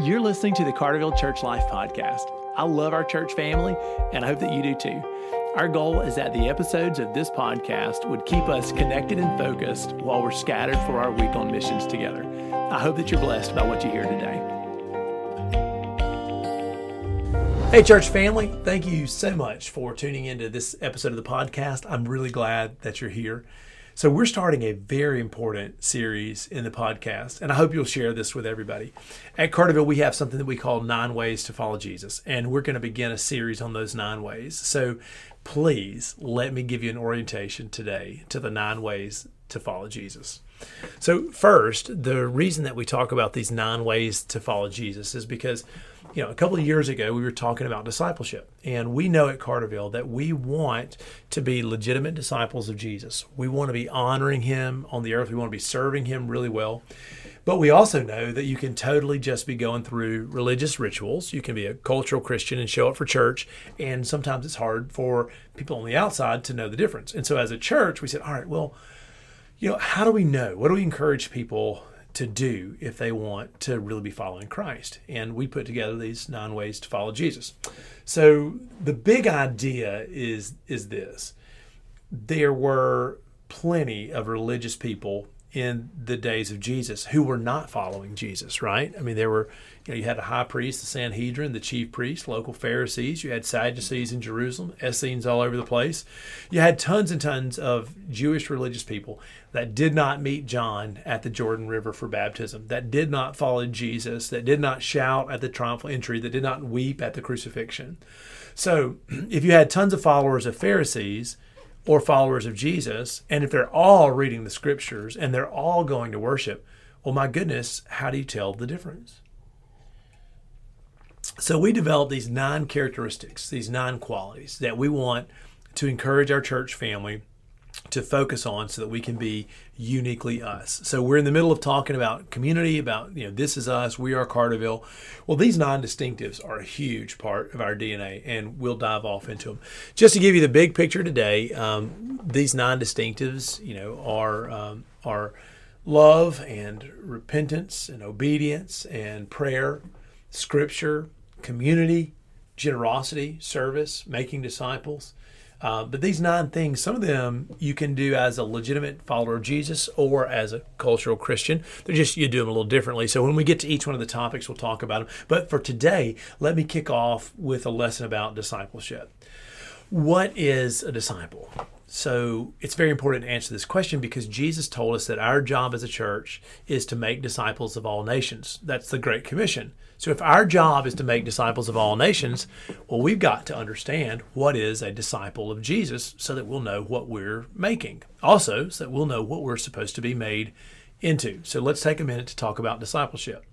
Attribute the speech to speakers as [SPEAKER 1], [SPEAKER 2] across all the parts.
[SPEAKER 1] You're listening to the Carterville Church Life Podcast. I love our church family, and I hope that you do too. Our goal is that the episodes of this podcast would keep us connected and focused while we're scattered for our week on missions together. I hope that you're blessed by what you hear today. Hey, church family, thank you so much for tuning into this episode of the podcast. I'm really glad that you're here. So, we're starting a very important series in the podcast, and I hope you'll share this with everybody. At Carterville, we have something that we call Nine Ways to Follow Jesus, and we're going to begin a series on those nine ways. So, please let me give you an orientation today to the nine ways to follow Jesus. So, first, the reason that we talk about these nine ways to follow Jesus is because you know, a couple of years ago, we were talking about discipleship. And we know at Carterville that we want to be legitimate disciples of Jesus. We want to be honoring him on the earth, we want to be serving him really well. But we also know that you can totally just be going through religious rituals. You can be a cultural Christian and show up for church. And sometimes it's hard for people on the outside to know the difference. And so as a church, we said, all right, well, you know, how do we know? What do we encourage people to do if they want to really be following Christ. And we put together these nine ways to follow Jesus. So the big idea is is this. There were plenty of religious people in the days of Jesus who were not following Jesus, right? I mean, there were, you know, you had a high priest, the Sanhedrin, the chief priest, local Pharisees. You had Sadducees in Jerusalem, Essenes all over the place. You had tons and tons of Jewish religious people that did not meet John at the Jordan River for baptism, that did not follow Jesus, that did not shout at the triumphal entry, that did not weep at the crucifixion. So, if you had tons of followers of Pharisees, or followers of Jesus, and if they're all reading the scriptures and they're all going to worship, well, my goodness, how do you tell the difference? So we developed these nine characteristics, these nine qualities that we want to encourage our church family to focus on so that we can be uniquely us. So we're in the middle of talking about community, about, you know, this is us, we are Carterville. Well, these non distinctives are a huge part of our DNA, and we'll dive off into them. Just to give you the big picture today, um, these non distinctives, you know, are, um, are love and repentance and obedience and prayer, scripture, community, generosity, service, making disciples. Uh, but these nine things, some of them you can do as a legitimate follower of Jesus or as a cultural Christian. They're just, you do them a little differently. So when we get to each one of the topics, we'll talk about them. But for today, let me kick off with a lesson about discipleship. What is a disciple? So it's very important to answer this question because Jesus told us that our job as a church is to make disciples of all nations. That's the Great Commission. So if our job is to make disciples of all nations, well, we've got to understand what is a disciple of Jesus so that we'll know what we're making. Also, so that we'll know what we're supposed to be made into. So let's take a minute to talk about discipleship.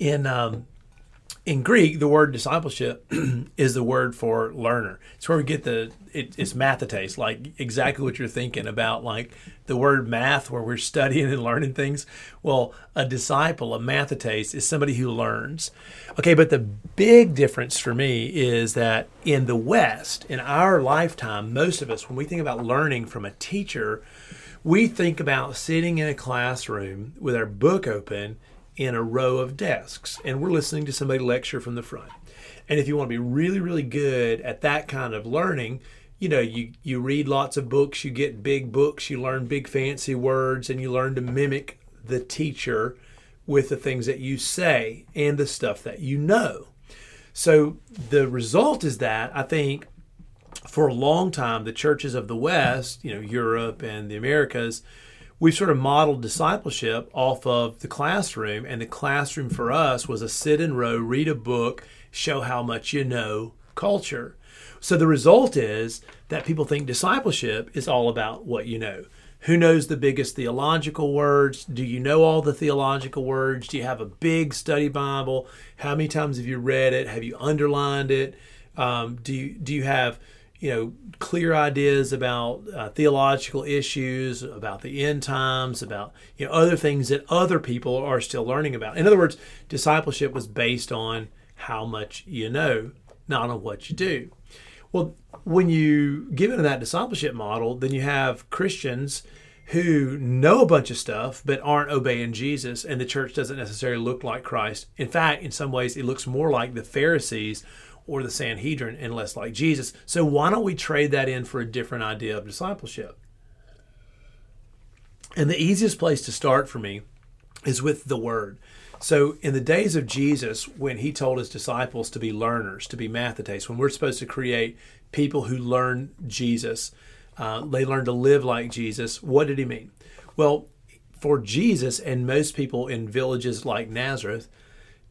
[SPEAKER 1] In um, in Greek, the word discipleship is the word for learner. It's where we get the it, it's mathetes, like exactly what you're thinking about, like the word math, where we're studying and learning things. Well, a disciple, a mathetes, is somebody who learns. Okay, but the big difference for me is that in the West, in our lifetime, most of us, when we think about learning from a teacher, we think about sitting in a classroom with our book open in a row of desks and we're listening to somebody lecture from the front. And if you want to be really, really good at that kind of learning, you know, you, you read lots of books, you get big books, you learn big fancy words, and you learn to mimic the teacher with the things that you say and the stuff that you know. So the result is that I think for a long time, the churches of the West, you know, Europe and the Americas, we've sort of modeled discipleship off of the classroom, and the classroom for us was a sit and row, read a book, show how much you know culture. So the result is that people think discipleship is all about what you know. Who knows the biggest theological words? Do you know all the theological words? Do you have a big study Bible? How many times have you read it? Have you underlined it? Um, do you do you have you know, clear ideas about uh, theological issues, about the end times, about you know other things that other people are still learning about. In other words, discipleship was based on how much you know, not on what you do. Well, when you give into that discipleship model, then you have Christians who know a bunch of stuff but aren't obeying Jesus, and the church doesn't necessarily look like Christ. In fact, in some ways, it looks more like the Pharisees or the Sanhedrin and less like Jesus. So, why don't we trade that in for a different idea of discipleship? And the easiest place to start for me is with the Word. So, in the days of Jesus, when he told his disciples to be learners, to be mathetes, when we're supposed to create people who learn Jesus, uh, they learn to live like Jesus. What did he mean? Well, for Jesus and most people in villages like Nazareth,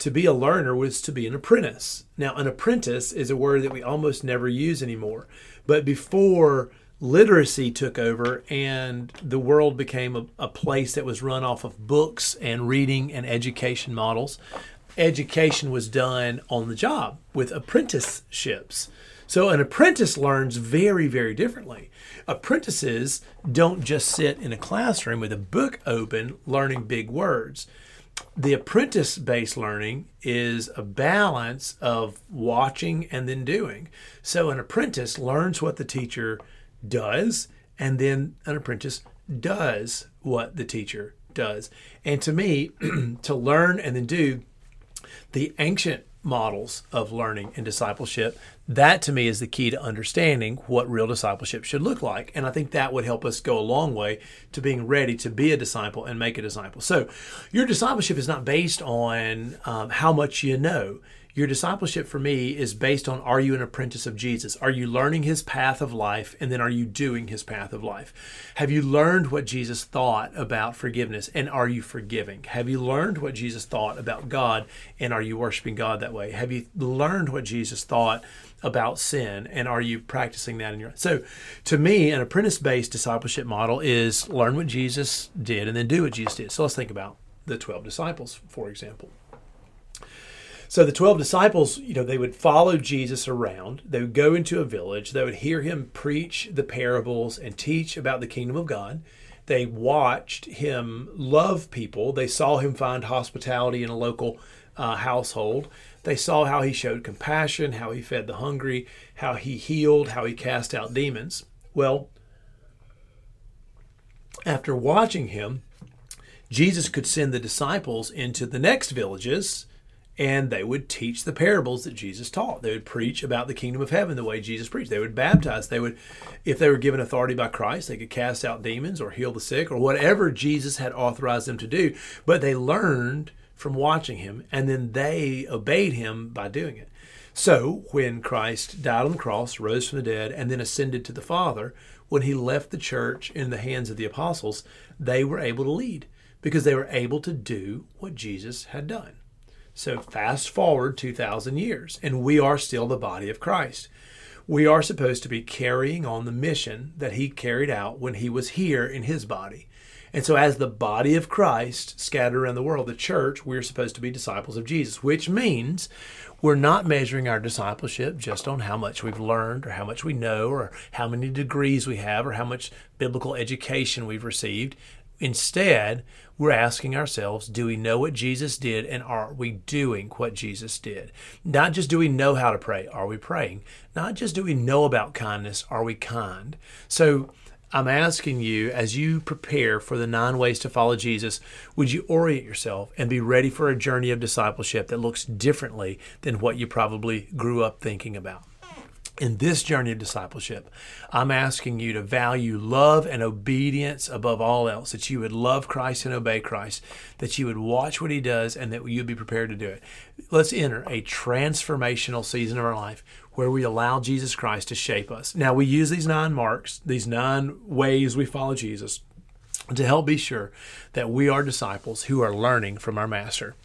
[SPEAKER 1] to be a learner was to be an apprentice. Now, an apprentice is a word that we almost never use anymore. But before literacy took over and the world became a, a, place that was run off of books and reading and education models, education was done on the job with apprenticeships. So an apprentice learns very, very differently. Apprentices don't just sit in a classroom with a book open learning big words. The apprentice based learning is a balance of watching and then doing. So an apprentice learns what the teacher does, and then an apprentice does what the teacher does. And to me, to learn and then do, the ancient models of learning and discipleship. That to me is the key to understanding what real discipleship should look like. And I think that would help us go a long way to being ready to be a disciple and make a disciple. So, your discipleship is not based on um, how much you know. Your discipleship for me is based on are you an apprentice of Jesus? Are you learning his path of life? And then are you doing his path of life? Have you learned what Jesus thought about forgiveness? And are you forgiving? Have you learned what Jesus thought about God? And are you worshiping God that way? Have you learned what Jesus thought about sin? And are you practicing that in your life? So to me, an apprentice based discipleship model is learn what Jesus did and then do what Jesus did. So let's think about the 12 disciples, for example. So the 12 disciples, you know, they would follow Jesus around. They would go into a village. They would hear him preach the parables and teach about the kingdom of God. They watched him love people. They saw him find hospitality in a local uh, household. They saw how he showed compassion, how he fed the hungry, how he healed, how he cast out demons. Well, after watching him, Jesus could send the disciples into the next villages and they would teach the parables that Jesus taught. They would preach about the kingdom of heaven the way Jesus preached. They would baptize. They would, if they were given authority by Christ, they could cast out demons or heal the sick or whatever Jesus had authorized them to do. But they learned from watching him, and then they obeyed him by doing it. So when Christ died on the cross, rose from the dead, and then ascended to the Father, when he left the church in the hands of the apostles, they were able to lead because they were able to do what Jesus had done. So fast forward 2,000 years, and we are still the body of Christ. We are supposed to be carrying on the mission that he carried out when he was here in his body. And so, as the body of Christ scattered around the world, the church, we're supposed to be disciples of Jesus, which means we're not measuring our discipleship just on how much we've learned or how much we know or how many degrees we have or how much biblical education we've received. Instead, we're asking ourselves, do we know what Jesus did and are we doing what Jesus did? Not just do we know how to pray, are we praying? Not just do we know about kindness, are we kind? So I'm asking you, as you prepare for the nine ways to follow Jesus, would you orient yourself and be ready for a journey of discipleship that looks differently than what you probably grew up thinking about? In this journey of discipleship, I'm asking you to value love and obedience above all else, that you would love Christ and obey Christ, that you would watch what he does, and that you'd be prepared to do it. Let's enter a transformational season of our life where we allow Jesus Christ to shape us. Now, we use these nine marks, these nine ways we follow Jesus to help be sure that we are disciples who are learning from our master.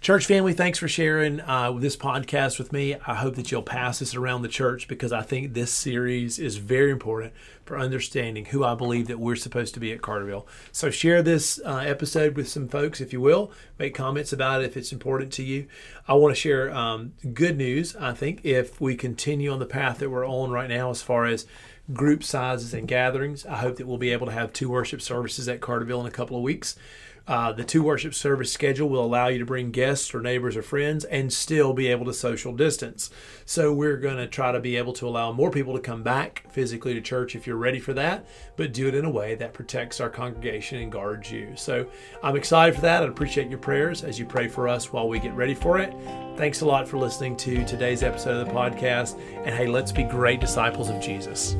[SPEAKER 1] Church family, thanks for sharing uh, this podcast with me. I hope that you'll pass this around the church because I think this series is very important for understanding who I believe that we're supposed to be at Carterville. So share this uh, episode with some folks, if you will. Make comments about it if it's important to you. I want to share um, good news. I think if we continue on the path that we're on right now, as far as group sizes and gatherings. I hope that we'll be able to have two worship services at Carterville in a couple of weeks. Uh, the two worship service schedule will allow you to bring guests or neighbors or friends and still be able to social distance. So we're going to try to be able to allow more people to come back physically to church if you're ready for that, but do it in a way that protects our congregation and guards you. So I'm excited for that. I appreciate your prayers as you pray for us while we get ready for it. Thanks a lot for listening to today's episode of the podcast. And hey, let's be great disciples of Jesus.